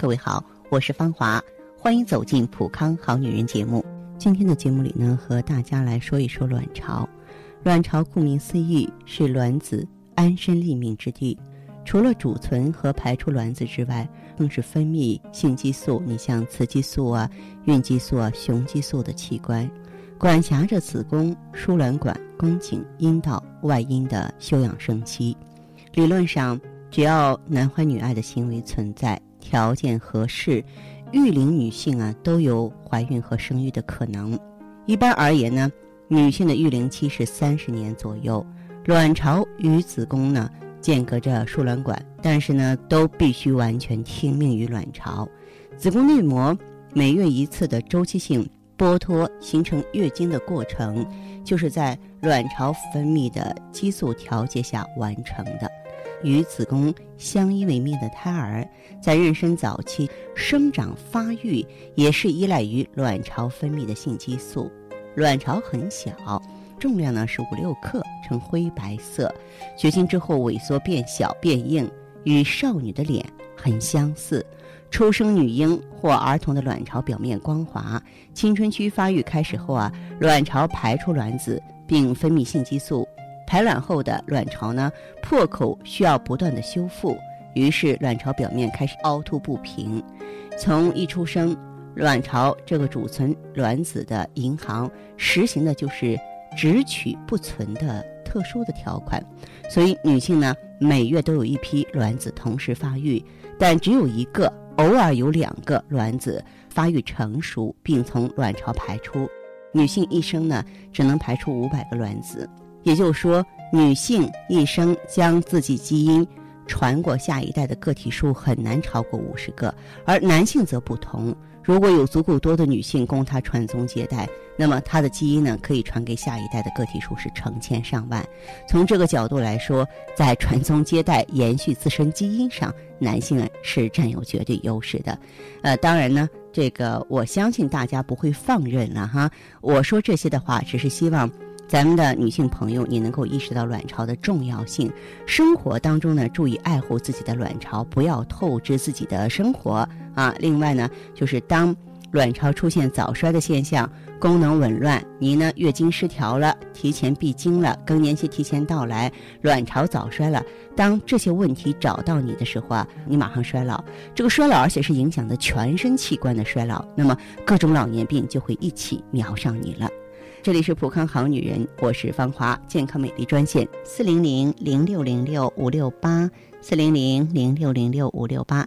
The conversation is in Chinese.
各位好，我是芳华，欢迎走进普康好女人节目。今天的节目里呢，和大家来说一说卵巢。卵巢顾名思义是卵子安身立命之地，除了储存和排出卵子之外，更是分泌性激素，你像雌激素啊、孕激素啊、雄激素的器官，管辖着子宫、输卵管、宫颈、阴道、外阴的休养生息。理论上，只要男欢女爱的行为存在。条件合适，育龄女性啊都有怀孕和生育的可能。一般而言呢，女性的育龄期是三十年左右。卵巢与子宫呢间隔着输卵管，但是呢都必须完全听命于卵巢。子宫内膜每月一次的周期性剥脱形成月经的过程，就是在卵巢分泌的激素调节下完成的。与子宫相依为命的胎儿，在妊娠早期生长发育也是依赖于卵巢分泌的性激素。卵巢很小，重量呢是五六克，呈灰白色，绝经之后萎缩变小变硬，与少女的脸很相似。出生女婴或儿童的卵巢表面光滑。青春期发育开始后啊，卵巢排出卵子并分泌性激素。排卵后的卵巢呢，破口需要不断的修复，于是卵巢表面开始凹凸不平。从一出生，卵巢这个储存卵子的银行实行的就是只取不存的特殊的条款，所以女性呢每月都有一批卵子同时发育，但只有一个，偶尔有两个卵子发育成熟并从卵巢排出。女性一生呢只能排出五百个卵子。也就是说，女性一生将自己基因传过下一代的个体数很难超过五十个，而男性则不同。如果有足够多的女性供他传宗接代，那么它的基因呢，可以传给下一代的个体数是成千上万。从这个角度来说，在传宗接代、延续自身基因上，男性是占有绝对优势的。呃，当然呢，这个我相信大家不会放任了哈。我说这些的话，只是希望。咱们的女性朋友，你能够意识到卵巢的重要性，生活当中呢，注意爱护自己的卵巢，不要透支自己的生活啊。另外呢，就是当卵巢出现早衰的现象，功能紊乱，您呢月经失调了，提前闭经了，更年期提前到来，卵巢早衰了，当这些问题找到你的时候啊，你马上衰老，这个衰老而且是影响的全身器官的衰老，那么各种老年病就会一起瞄上你了。这里是普康好女人，我是芳华，健康美丽专线四零零零六零六五六八四零零零六零六五六八。